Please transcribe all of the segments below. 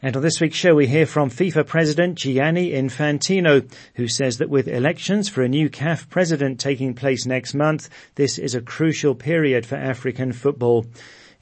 And on this week's show we hear from FIFA President Gianni Infantino, who says that with elections for a new CAF president taking place next month, this is a crucial period for African football.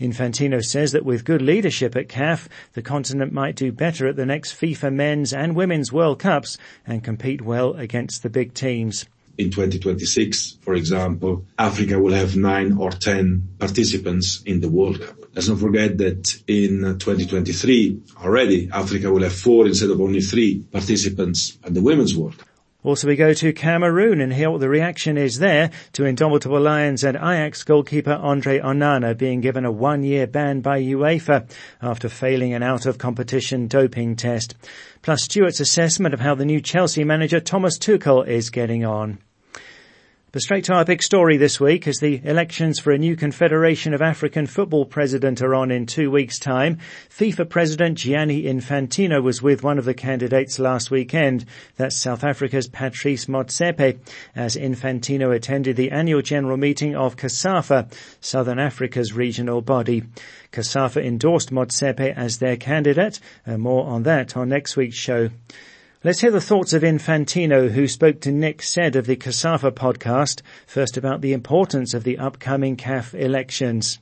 Infantino says that with good leadership at CAF, the continent might do better at the next FIFA Men's and Women's World Cups and compete well against the big teams in 2026, for example, Africa will have nine or 10 participants in the World Cup. Let's not forget that in 2023 already, Africa will have four instead of only three participants at the Women's World Cup. Also we go to Cameroon and hear what the reaction is there to Indomitable Lions and Ajax goalkeeper Andre Onana being given a one-year ban by UEFA after failing an out-of-competition doping test. Plus Stuart's assessment of how the new Chelsea manager Thomas Tuchel is getting on. But straight to our big story this week as the elections for a new Confederation of African Football president are on in two weeks time. FIFA president Gianni Infantino was with one of the candidates last weekend. That's South Africa's Patrice Motsepe as Infantino attended the annual general meeting of COSAFA, Southern Africa's regional body. COSAFA endorsed Motsepe as their candidate. And more on that on next week's show. Let's hear the thoughts of Infantino, who spoke to Nick Said of the COSAFA podcast, first about the importance of the upcoming CAF elections.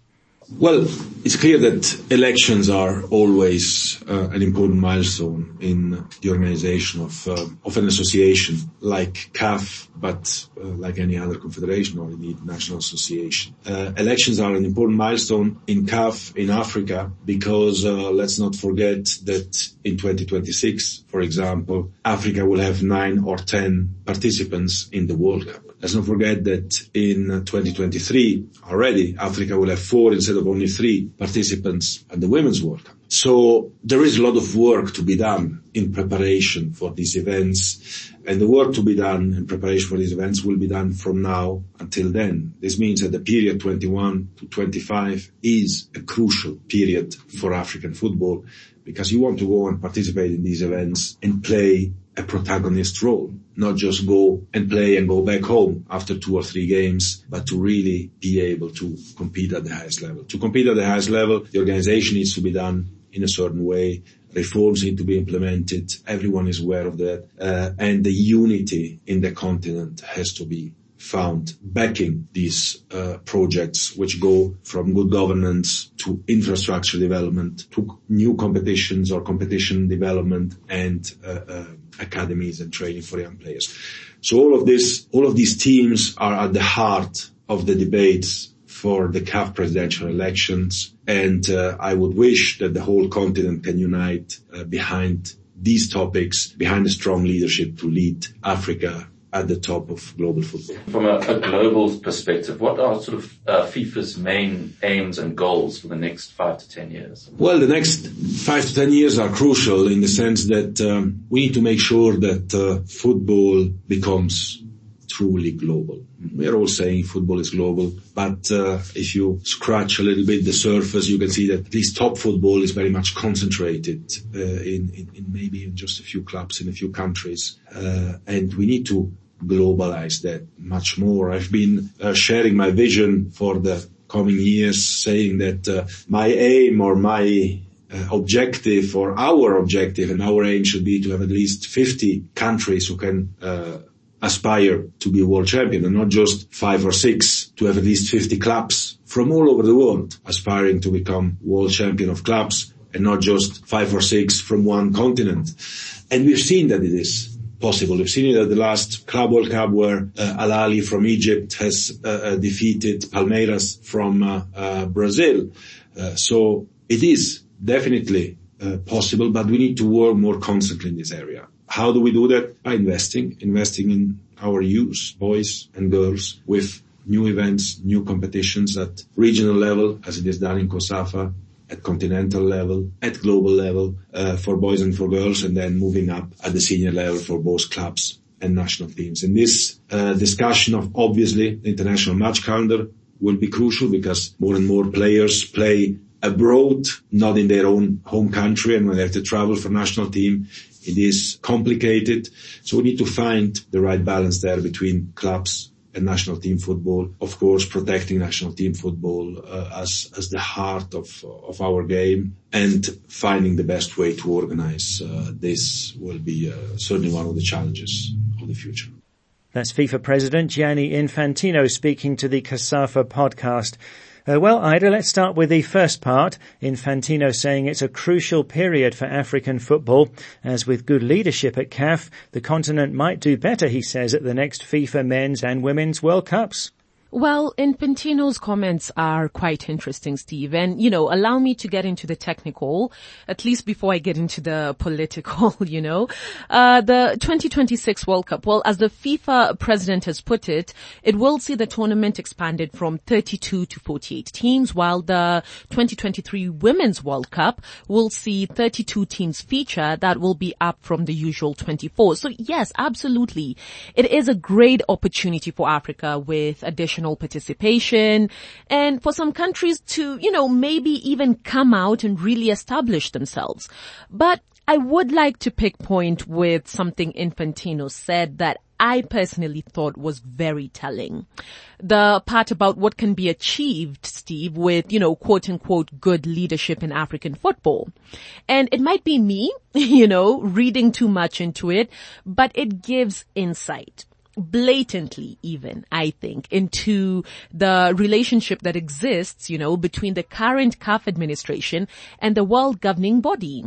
Well, it's clear that elections are always uh, an important milestone in the organization of, uh, of an association like CAF, but uh, like any other confederation or indeed national association. Uh, elections are an important milestone in CAF in Africa because uh, let's not forget that in 2026, for example, Africa will have nine or ten participants in the World Cup. Let's not forget that in 2023 already, Africa will have four instead of only three participants at the Women's World Cup. So there is a lot of work to be done in preparation for these events. And the work to be done in preparation for these events will be done from now until then. This means that the period 21 to 25 is a crucial period for African football because you want to go and participate in these events and play a protagonist role, not just go and play and go back home after two or three games, but to really be able to compete at the highest level. To compete at the highest level, the organization needs to be done in a certain way. Reforms need to be implemented. Everyone is aware of that. Uh, and the unity in the continent has to be found backing these uh, projects which go from good governance to infrastructure development to new competitions or competition development and uh, uh, academies and training for young players. So all of this, all of these teams are at the heart of the debates for the CAF presidential elections. And uh, I would wish that the whole continent can unite uh, behind these topics, behind a strong leadership to lead Africa at the top of global football. From a, a global perspective, what are sort of uh, FIFA's main aims and goals for the next five to ten years? Well, the next five to ten years are crucial in the sense that um, we need to make sure that uh, football becomes truly global. We're all saying football is global, but uh, if you scratch a little bit the surface, you can see that this top football is very much concentrated uh, in, in, in, maybe in just a few clubs in a few countries, uh, and we need to globalize that much more. I've been uh, sharing my vision for the coming years, saying that uh, my aim or my uh, objective or our objective and our aim should be to have at least 50 countries who can uh, aspire to be world champion and not just five or six to have at least 50 clubs from all over the world aspiring to become world champion of clubs and not just five or six from one continent. And we've seen that it is possible. We've seen it at the last Club World Cup where uh, Al Ahly from Egypt has uh, uh defeated Palmeiras from uh, uh Brazil. Uh, so it is definitely possible, but we need to work more constantly in this area. How do we do that? By investing, investing in our youth, boys and girls with new events, new competitions at regional level, as it is done in COSAFA, at continental level, at global level uh, for boys and for girls, and then moving up at the senior level for both clubs and national teams. And this uh, discussion of obviously the international match calendar will be crucial because more and more players play abroad, not in their own home country, and when they have to travel for national team, it is complicated. So we need to find the right balance there between clubs national team football. Of course, protecting national team football uh, as as the heart of of our game and finding the best way to organize uh, this will be uh, certainly one of the challenges of the future. That's FIFA President Gianni Infantino speaking to the COSAFA podcast. Uh, well, Ida, let's start with the first part. Infantino saying it's a crucial period for African football, as with good leadership at CAF, the continent might do better, he says, at the next FIFA Men's and Women's World Cups. Well, Infantino's comments are quite interesting, Steve. And, you know, allow me to get into the technical, at least before I get into the political, you know. Uh, the 2026 World Cup, well, as the FIFA president has put it, it will see the tournament expanded from 32 to 48 teams, while the 2023 Women's World Cup will see 32 teams feature that will be up from the usual 24. So yes, absolutely. It is a great opportunity for Africa with additional participation and for some countries to, you know, maybe even come out and really establish themselves. But I would like to pick point with something Infantino said that I personally thought was very telling. The part about what can be achieved, Steve, with, you know, quote unquote good leadership in African football. And it might be me, you know, reading too much into it, but it gives insight blatantly even, I think, into the relationship that exists, you know, between the current CAF administration and the world governing body.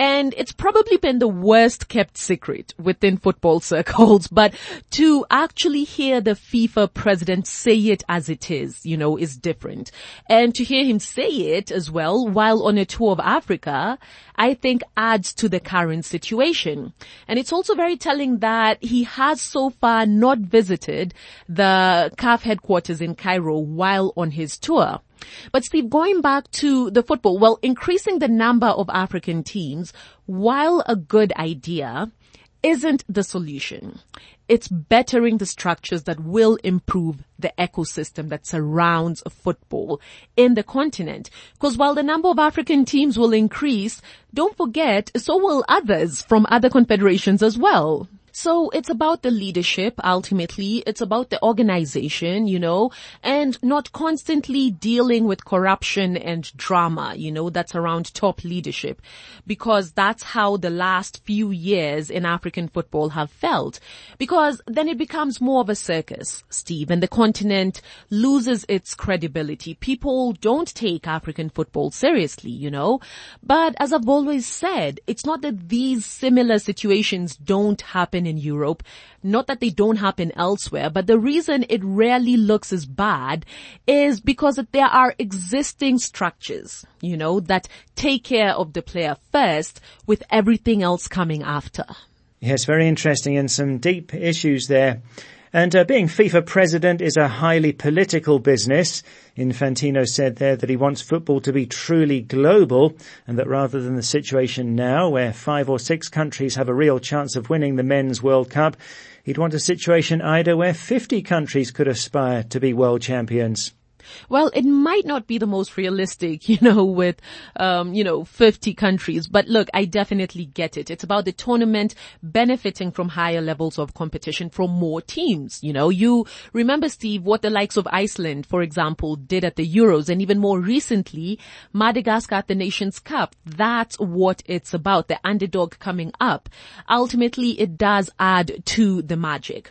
And it's probably been the worst kept secret within football circles, but to actually hear the FIFA president say it as it is, you know, is different. And to hear him say it as well while on a tour of Africa, I think adds to the current situation. And it's also very telling that he has so far not visited the CAF headquarters in Cairo while on his tour. But Steve, going back to the football, well, increasing the number of African teams, while a good idea, isn't the solution. It's bettering the structures that will improve the ecosystem that surrounds football in the continent. Because while the number of African teams will increase, don't forget, so will others from other confederations as well. So it's about the leadership ultimately. It's about the organization, you know, and not constantly dealing with corruption and drama, you know, that's around top leadership because that's how the last few years in African football have felt because then it becomes more of a circus, Steve, and the continent loses its credibility. People don't take African football seriously, you know, but as I've always said, it's not that these similar situations don't happen in Europe. Not that they don't happen elsewhere, but the reason it rarely looks as bad is because there are existing structures, you know, that take care of the player first with everything else coming after. Yes, very interesting and some deep issues there. And uh, being FIFA president is a highly political business. Infantino said there that he wants football to be truly global and that rather than the situation now where five or six countries have a real chance of winning the Men's World Cup, he'd want a situation either where 50 countries could aspire to be world champions. Well, it might not be the most realistic, you know, with, um, you know, 50 countries, but look, I definitely get it. It's about the tournament benefiting from higher levels of competition from more teams. You know, you remember, Steve, what the likes of Iceland, for example, did at the Euros and even more recently, Madagascar at the Nations Cup. That's what it's about. The underdog coming up. Ultimately, it does add to the magic.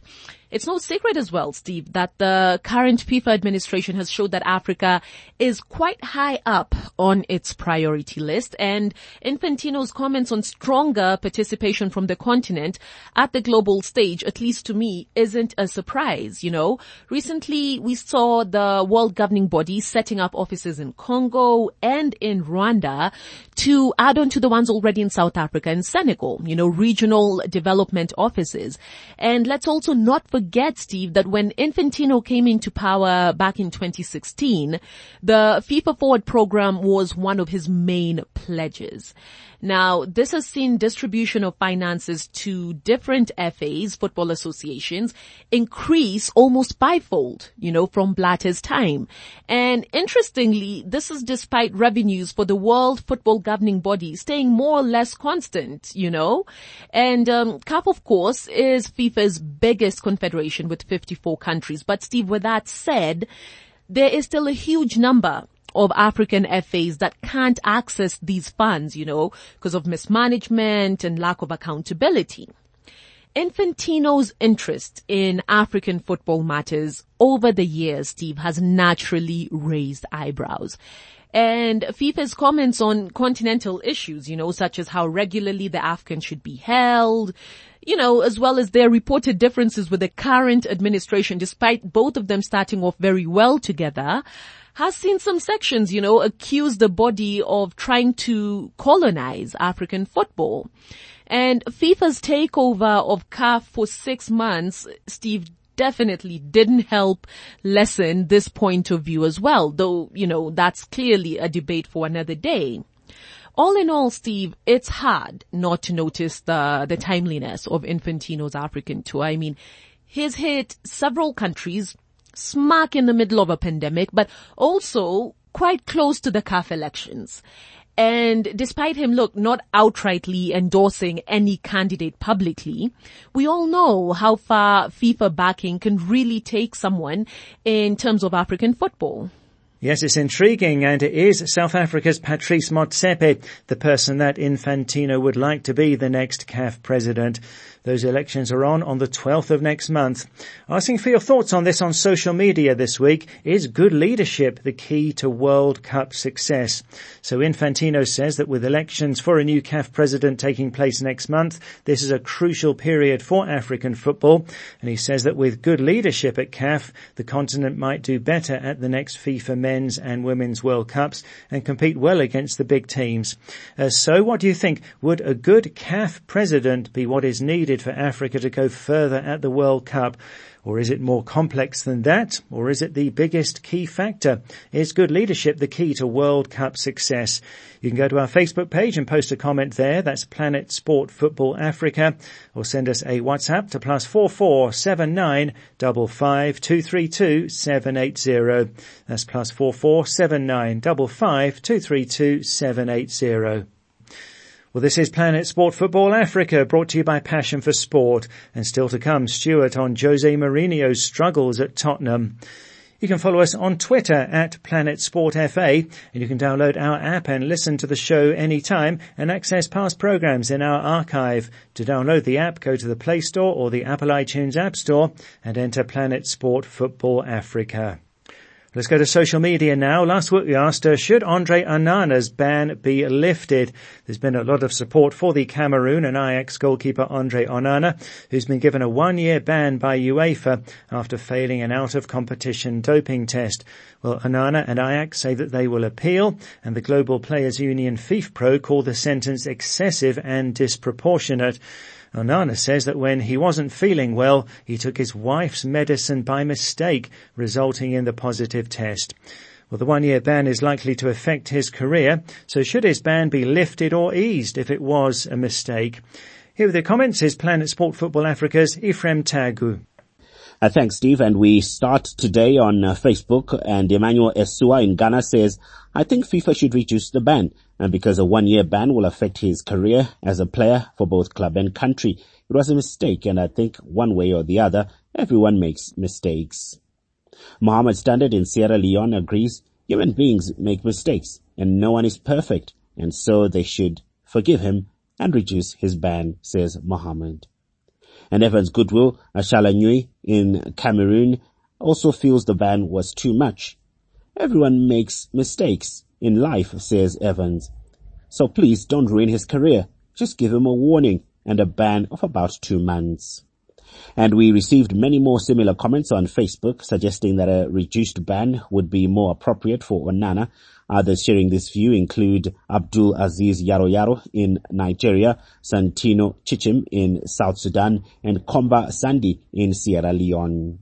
It's no secret as well, Steve, that the current FIFA administration has showed that Africa is quite high up on its priority list and Infantino's comments on stronger participation from the continent at the global stage, at least to me, isn't a surprise, you know. Recently we saw the world governing body setting up offices in Congo and in Rwanda to add on to the ones already in South Africa and Senegal, you know, regional development offices. And let's also not forget forget, Steve, that when Infantino came into power back in 2016, the FIFA Forward program was one of his main pledges. Now, this has seen distribution of finances to different FAs, football associations, increase almost fivefold, you know, from Blatter's time. And interestingly, this is despite revenues for the World Football Governing Body staying more or less constant, you know. And um, CAF, of course, is FIFA's biggest confederation with 54 countries. But Steve, with that said, there is still a huge number of African FAs that can't access these funds, you know, because of mismanagement and lack of accountability. Infantino's interest in African football matters over the years, Steve, has naturally raised eyebrows. And FIFA's comments on continental issues, you know, such as how regularly the AFCON should be held, you know, as well as their reported differences with the current administration, despite both of them starting off very well together, has seen some sections, you know, accuse the body of trying to colonize African football. And FIFA's takeover of CAF for six months, Steve, definitely didn't help lessen this point of view as well, though, you know, that's clearly a debate for another day. All in all, Steve, it's hard not to notice the, the timeliness of Infantino's African tour. I mean, he's hit several countries, smack in the middle of a pandemic, but also quite close to the CAF elections. And despite him, look, not outrightly endorsing any candidate publicly, we all know how far FIFA backing can really take someone in terms of African football. Yes, it's intriguing, and it is South Africa's Patrice Motsepe, the person that Infantino would like to be the next CAF president. Those elections are on on the 12th of next month. Asking for your thoughts on this on social media this week. Is good leadership the key to World Cup success? So Infantino says that with elections for a new CAF president taking place next month, this is a crucial period for African football. And he says that with good leadership at CAF, the continent might do better at the next FIFA men's and women's World Cups and compete well against the big teams. Uh, so what do you think? Would a good CAF president be what is needed for Africa to go further at the World Cup? Or is it more complex than that? Or is it the biggest key factor? Is good leadership the key to World Cup success? You can go to our Facebook page and post a comment there. That's Planet Sport Football Africa. Or send us a WhatsApp to plus four four seven nine double five two three two seven eight zero. That's plus four four seven nine double five two three two seven eight zero. Well, this is Planet Sport Football Africa, brought to you by Passion for Sport. And still to come, Stuart on Jose Mourinho's struggles at Tottenham. You can follow us on Twitter at Planet Sport FA, and you can download our app and listen to the show anytime and access past programs in our archive. To download the app, go to the Play Store or the Apple iTunes App Store and enter Planet Sport Football Africa. Let's go to social media now. Last week we asked, uh, should Andre Onana's ban be lifted? There's been a lot of support for the Cameroon and Ajax goalkeeper Andre Onana, who's been given a one-year ban by UEFA after failing an out-of-competition doping test. Well, Onana and Ajax say that they will appeal, and the Global Players Union FIFPro call the sentence excessive and disproportionate. Onana says that when he wasn't feeling well, he took his wife's medicine by mistake, resulting in the positive test. Well, the one-year ban is likely to affect his career, so should his ban be lifted or eased if it was a mistake? Here with the comments is Planet Sport Football Africa's Ephraim Tagu. Uh, thanks, Steve. And we start today on uh, Facebook. And Emmanuel Esua in Ghana says, I think FIFA should reduce the ban. And because a one-year ban will affect his career as a player for both club and country, it was a mistake. And I think one way or the other, everyone makes mistakes. Mohammed Standard in Sierra Leone agrees human beings make mistakes and no one is perfect. And so they should forgive him and reduce his ban, says Mohammed. And Evans Goodwill, Ashala in Cameroon, also feels the ban was too much. Everyone makes mistakes in life, says Evans. So please don't ruin his career. Just give him a warning and a ban of about two months. And we received many more similar comments on Facebook suggesting that a reduced ban would be more appropriate for Onana Others sharing this view include Abdul Aziz Yaro Yaro in Nigeria, Santino Chichim in South Sudan, and Komba Sandi in Sierra Leone.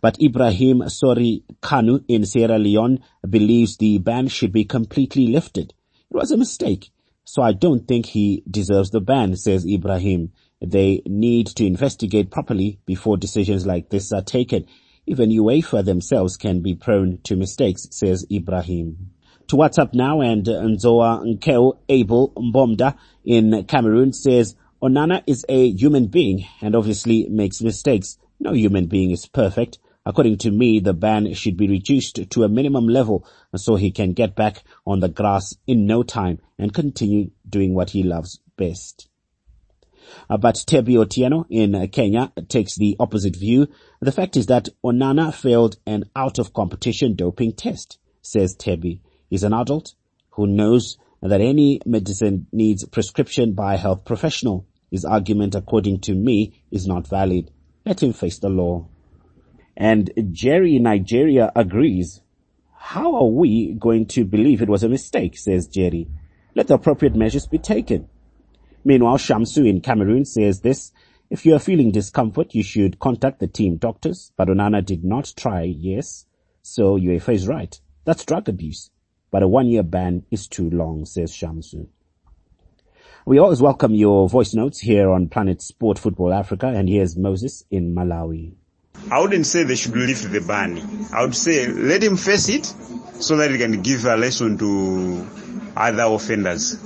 But Ibrahim Sori Kanu in Sierra Leone believes the ban should be completely lifted. It was a mistake. so I don't think he deserves the ban, says Ibrahim. They need to investigate properly before decisions like this are taken. Even UEFA themselves can be prone to mistakes, says Ibrahim. To WhatsApp now and Nzoa Nkeo Abel Mbomda in Cameroon says, Onana is a human being and obviously makes mistakes. No human being is perfect. According to me, the ban should be reduced to a minimum level so he can get back on the grass in no time and continue doing what he loves best. Uh, but Tebi Otieno in Kenya takes the opposite view. The fact is that Onana failed an out of competition doping test, says Tebi. He's an adult who knows that any medicine needs prescription by a health professional. His argument, according to me, is not valid. Let him face the law. And Jerry Nigeria agrees. How are we going to believe it was a mistake, says Jerry. Let the appropriate measures be taken. Meanwhile, Shamsu in Cameroon says this, if you are feeling discomfort, you should contact the team doctors, but Onana did not try, yes, so UEFA is right. That's drug abuse. But a one-year ban is too long, says Shamsu. We always welcome your voice notes here on Planet Sport Football Africa, and here's Moses in Malawi. I wouldn't say they should lift the ban. I would say let him face it so that he can give a lesson to other offenders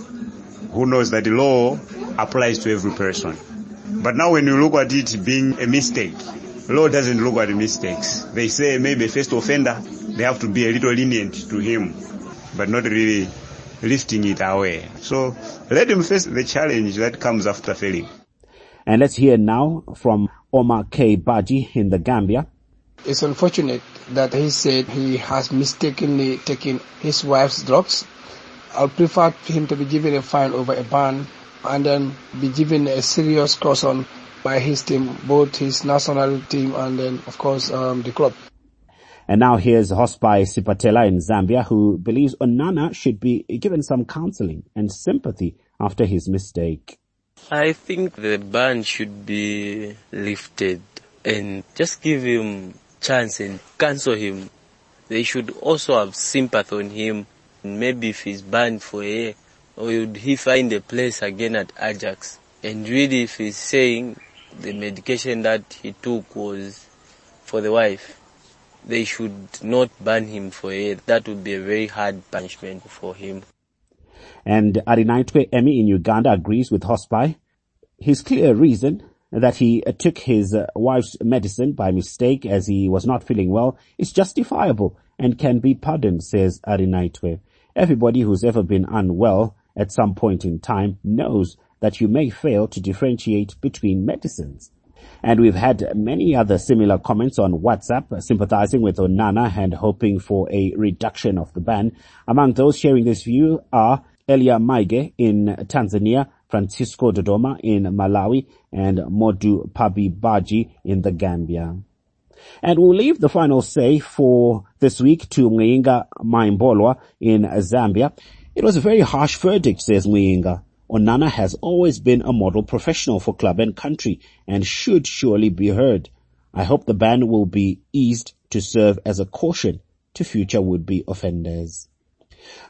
who knows that the law applies to every person. But now when you look at it being a mistake, law doesn't look at the mistakes. They say maybe first offender, they have to be a little lenient to him, but not really lifting it away. So let him face the challenge that comes after failing. And let's hear now from Omar K. Baji in the Gambia. It's unfortunate that he said he has mistakenly taken his wife's drugs I'll prefer him to be given a fine over a ban and then be given a serious caution by his team, both his national team and then of course um, the club. And now here's Hospai Sipatela in Zambia who believes Onana should be given some counseling and sympathy after his mistake. I think the ban should be lifted and just give him chance and cancel him. They should also have sympathy on him Maybe if he's banned for a year, would he find a place again at Ajax? And really if he's saying the medication that he took was for the wife, they should not ban him for a year. That would be a very hard punishment for him. And Arinaitwe Emi in Uganda agrees with Hospai. His clear reason that he took his wife's medicine by mistake as he was not feeling well is justifiable and can be pardoned, says Arinaitwe. Everybody who's ever been unwell at some point in time knows that you may fail to differentiate between medicines. And we've had many other similar comments on WhatsApp uh, sympathizing with Onana and hoping for a reduction of the ban. Among those sharing this view are Elia Maige in Tanzania, Francisco Dodoma in Malawi, and Modu Pabi Baji in the Gambia. And we'll leave the final say for this week to Muyinga Maimbolwa in Zambia. It was a very harsh verdict, says Muyinga. Onana has always been a model professional for club and country and should surely be heard. I hope the ban will be eased to serve as a caution to future would-be offenders.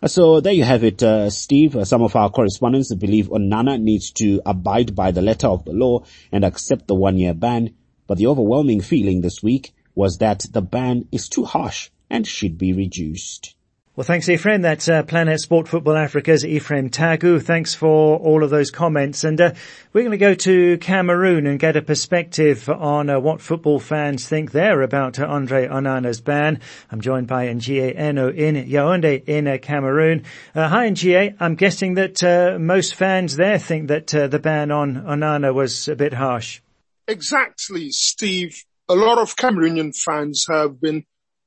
So there you have it, uh, Steve. Uh, some of our correspondents believe Onana needs to abide by the letter of the law and accept the one-year ban but the overwhelming feeling this week was that the ban is too harsh and should be reduced. Well, thanks, Ephraim. That's uh, Planet Sport Football Africa's Ephraim Tagu. Thanks for all of those comments. And uh, we're going to go to Cameroon and get a perspective on uh, what football fans think there about uh, Andre Onana's ban. I'm joined by Ngie Eno in Yaoundé in uh, Cameroon. Uh, hi, Ngie. I'm guessing that most fans there think that the ban on Onana was a bit harsh. Exactly, Steve. A lot of Cameroonian fans have been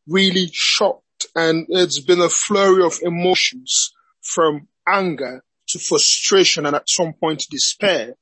really shocked and it's been a flurry of emotions from anger to frustration and at some point despair.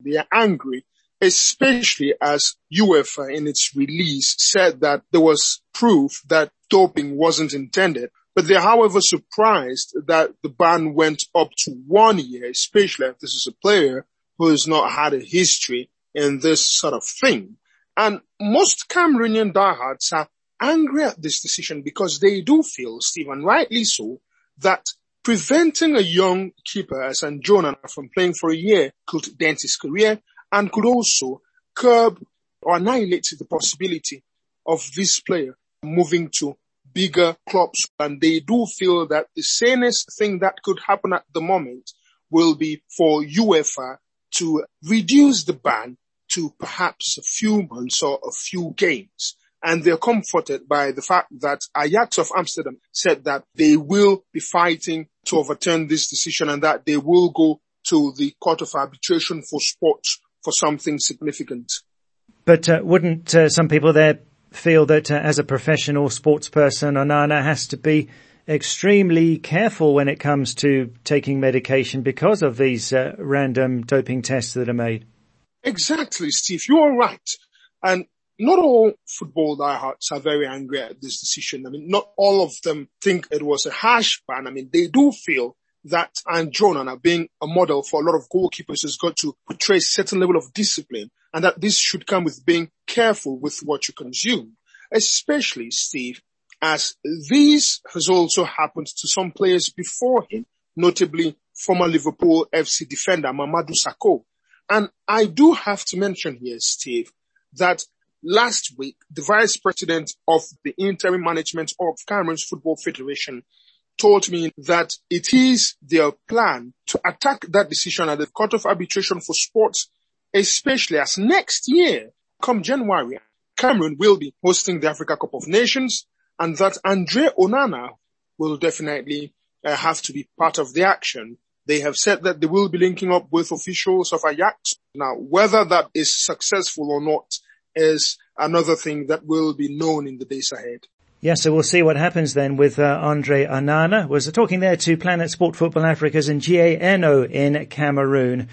They are angry, especially as UEFA in its release said that there was proof that doping wasn't intended. But they're however surprised that the ban went up to one year, especially if this is a player who has not had a history in this sort of thing. And most Cameroonian diehards are angry at this decision because they do feel, Stephen, rightly so, that preventing a young keeper as André Onana from playing for a year could dent his career and could also curb or annihilate the possibility of this player moving to bigger clubs. And they do feel that the sanest thing that could happen at the moment will be for UEFA to reduce the ban to perhaps a few months or a few games. And they're comforted by the fact that Ajax of Amsterdam said that they will be fighting to overturn this decision and that they will go to the Court of Arbitration for Sports for something significant. But uh, wouldn't uh, some people there feel that uh, as a professional sports person, Onana has to be extremely careful when it comes to taking medication because of these uh, random doping tests that are made? Exactly, Steve. You are right. And not all football diehards are very angry at this decision. I mean, not all of them think it was a harsh ban. I mean, they do feel that André Onana being a model for a lot of goalkeepers has got to portray a certain level of discipline and that this should come with being careful with what you consume, especially Steve, as this has also happened to some players before him, notably former Liverpool FC defender Mamadou Sakho. And I do have to mention here, Steve, that last week, the vice president of the interim management of Cameroon's Football Federation told me that it is their plan to attack that decision at the Court of Arbitration for Sports, especially as next year, come January, Cameroon will be hosting the Africa Cup of Nations and that André Onana will definitely uh, have to be part of the action. They have said that they will be linking up with officials of Ajax. Now, whether that is successful or not is another thing that will be known in the days ahead. Yes, so we'll see what happens then with uh, Andre Onana. Was talking there to Planet Sport Football Africa's Ngie Eno in Cameroon.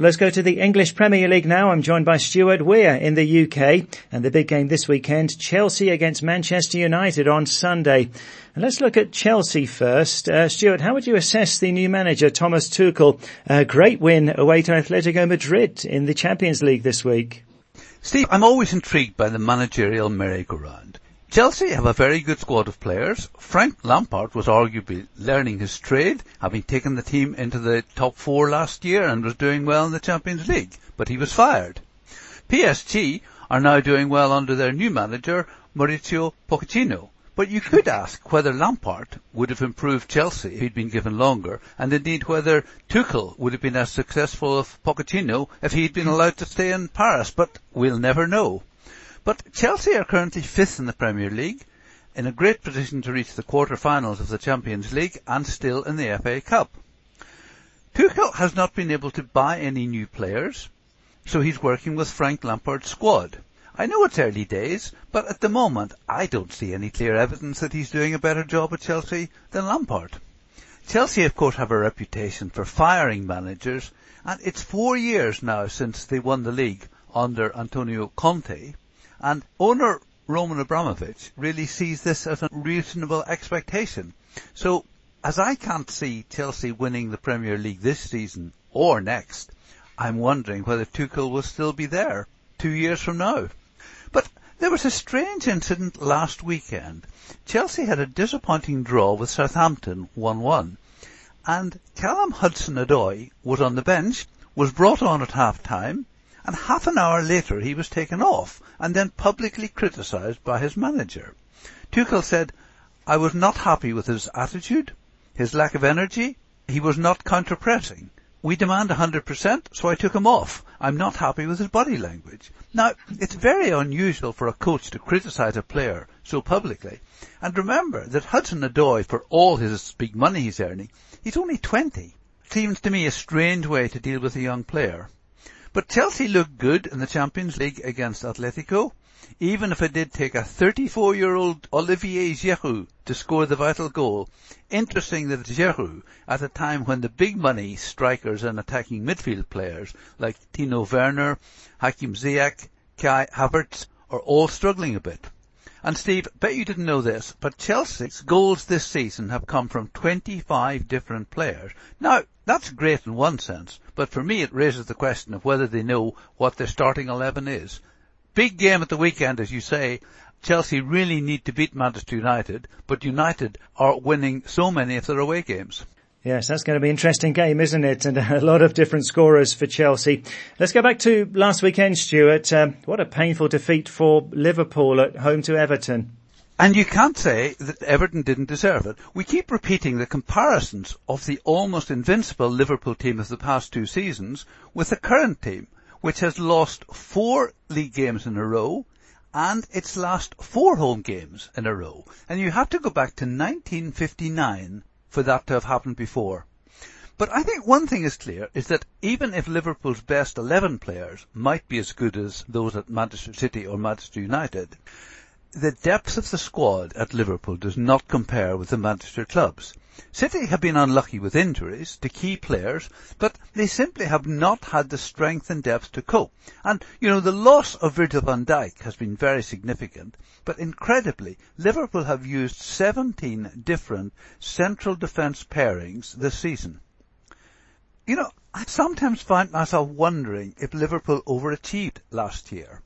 Let's go to the English Premier League now. I'm joined by Stuart Weir in the UK and the big game this weekend, Chelsea against Manchester United on Sunday. And let's look at Chelsea first. Uh, Stuart, how would you assess the new manager, Thomas Tuchel? A great win away to Atletico Madrid in the Champions League this week. Steve, I'm always intrigued by the managerial merry-go-round. Chelsea have a very good squad of players. Frank Lampard was arguably learning his trade, having taken the team into the top four last year and was doing well in the Champions League, but he was fired. PSG are now doing well under their new manager, Mauricio Pochettino. But you could ask whether Lampard would have improved Chelsea if he'd been given longer, and indeed whether Tuchel would have been as successful as Pochettino if he'd been allowed to stay in Paris, but we'll never know. But Chelsea are currently fifth in the Premier League, in a great position to reach the quarter-finals of the Champions League and still in the FA Cup. Tuchel has not been able to buy any new players, so he's working with Frank Lampard's squad. I know it's early days, but at the moment I don't see any clear evidence that he's doing a better job at Chelsea than Lampard. Chelsea of course have a reputation for firing managers, and it's four years now since they won the league under Antonio Conte, and owner Roman Abramovich really sees this as a reasonable expectation. So, as I can't see Chelsea winning the Premier League this season or next, I'm wondering whether Tuchel will still be there two years from now. But there was a strange incident last weekend. Chelsea had a disappointing draw with Southampton 1-1 and Callum Hudson-Odoi was on the bench, was brought on at half time and half an hour later he was taken off and then publicly criticised by his manager. Tuchel said, I was not happy with his attitude, his lack of energy, he was not counter-pressing. We demand 100%, so I took him off. I'm not happy with his body language. Now, it's very unusual for a coach to criticise a player so publicly. And remember that Hudson Odoi, for all his big money he's earning, he's only 20. Seems to me a strange way to deal with a young player. But Chelsea looked good in the Champions League against Atletico, even if it did take a 34-year-old Olivier Giroud to score the vital goal. Interesting that Giroud, at a time when the big money strikers and attacking midfield players like Timo Werner, Hakim Ziyech, Kai Havertz are all struggling a bit. And Steve, bet you didn't know this, but Chelsea's goals this season have come from 25 different players. Now, that's great in one sense, but for me it raises the question of whether they know what their starting 11 is. Big game at the weekend, as you say. Chelsea really need to beat Manchester United, but United are winning so many of their away games. Yes, that's going to be an interesting game, isn't it? And a lot of different scorers for Chelsea. Let's go back to last weekend, Stuart. Um, what a painful defeat for Liverpool at home to Everton. And you can't say that Everton didn't deserve it. We keep repeating the comparisons of the almost invincible Liverpool team of the past two seasons with the current team, which has lost four league games in a row and its last four home games in a row. And you have to go back to 1959 for that to have happened before. But I think one thing is clear is that even if Liverpool's best 11 players might be as good as those at Manchester City or Manchester United, the depth of the squad at Liverpool does not compare with the Manchester clubs. City have been unlucky with injuries to key players, but they simply have not had the strength and depth to cope. And, you know, the loss of Virgil van Dijk has been very significant, but incredibly, Liverpool have used 17 different central defence pairings this season. You know, I sometimes find myself wondering if Liverpool overachieved last year.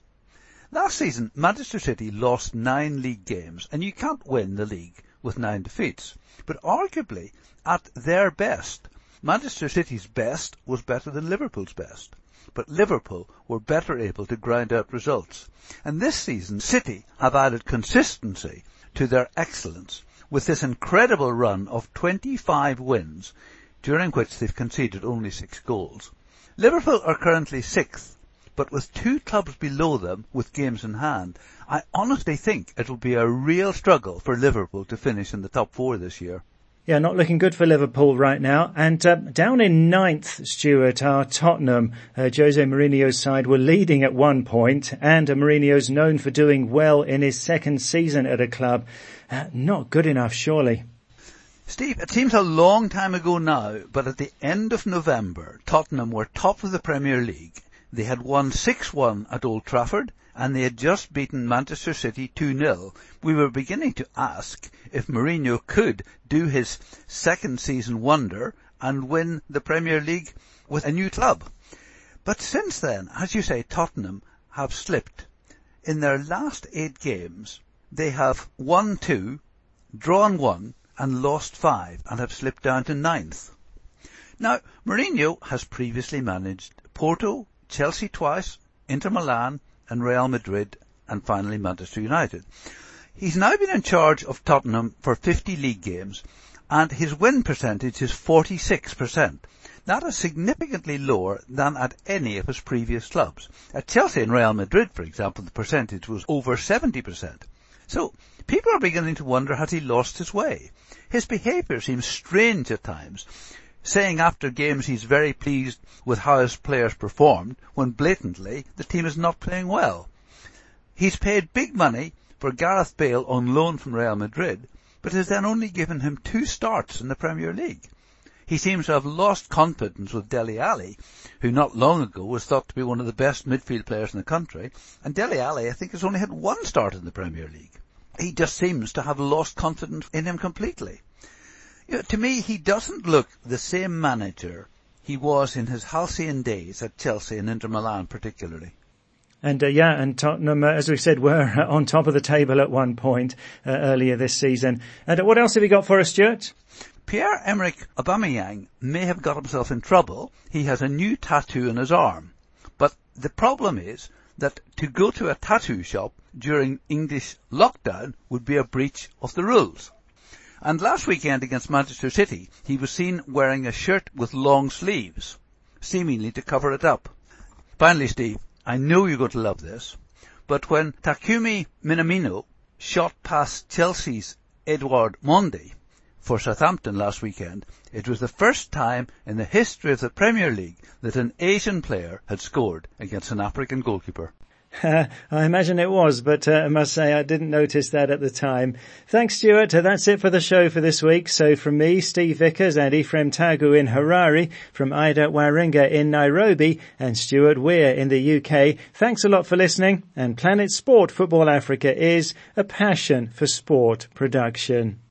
Last season, Manchester City lost nine league games, and you can't win the league with nine defeats. But arguably, at their best, Manchester City's best was better than Liverpool's best. But Liverpool were better able to grind out results. And this season, City have added consistency to their excellence with this incredible run of 25 wins, during which they've conceded only six goals. Liverpool are currently sixth, but with two clubs below them with games in hand, I honestly think it will be a real struggle for Liverpool to finish in the top four this year. Yeah, not looking good for Liverpool right now. And uh, down in ninth, Stuart, are Tottenham. Uh, Jose Mourinho's side were leading at one point, and uh, Mourinho's known for doing well in his second season at a club. Uh, not good enough, surely. Steve, it seems a long time ago now, but at the end of November, Tottenham were top of the Premier League. They had won 6-1 at Old Trafford and they had just beaten Manchester City 2-0, we were beginning to ask if Mourinho could do his second season wonder and win the Premier League with a new club. But since then, as you say, Tottenham have slipped. In their last eight games, they have won two, drawn one, and lost five, and have slipped down to ninth. Now, Mourinho has previously managed Porto, Chelsea twice, Inter Milan, and Real Madrid, and finally Manchester United. He's now been in charge of Tottenham for 50 league games, and his win percentage is 46%. That is significantly lower than at any of his previous clubs. At Chelsea and Real Madrid, for example, the percentage was over 70%. So, people are beginning to wonder has he lost his way? His behaviour seems strange at times saying after games he's very pleased with how his players performed when blatantly the team is not playing well. He's paid big money for Gareth Bale on loan from Real Madrid, but has then only given him two starts in the Premier League. He seems to have lost confidence with Dele Alli, who not long ago was thought to be one of the best midfield players in the country, and Dele Alli I think has only had one start in the Premier League. He just seems to have lost confidence in him completely. To me, he doesn't look the same manager he was in his halcyon days at Chelsea and Inter Milan particularly. And uh, yeah, and Tottenham, uh, as we said, were on top of the table at one point uh, earlier this season. And uh, what else have you got for us, Stuart? Pierre-Emerick Aubameyang may have got himself in trouble. He has a new tattoo on his arm. But the problem is that to go to a tattoo shop during English lockdown would be a breach of the rules. And last weekend against Manchester City, he was seen wearing a shirt with long sleeves, seemingly to cover it up. Finally, Steve, I know you're going to love this, but when Takumi Minamino shot past Chelsea's Edouard Mendy for Southampton last weekend, it was the first time in the history of the Premier League that an Asian player had scored against an African goalkeeper. I imagine it was, but uh, I must say I didn't notice that at the time. Thanks, Stuart. That's it for the show for this week. So from me, Steve Vickers and Ephraim Tagu in Harare, from Ida Waringa in Nairobi, and Stuart Weir in the UK, thanks a lot for listening. And Planet Sport Football Africa is a passion for sport production.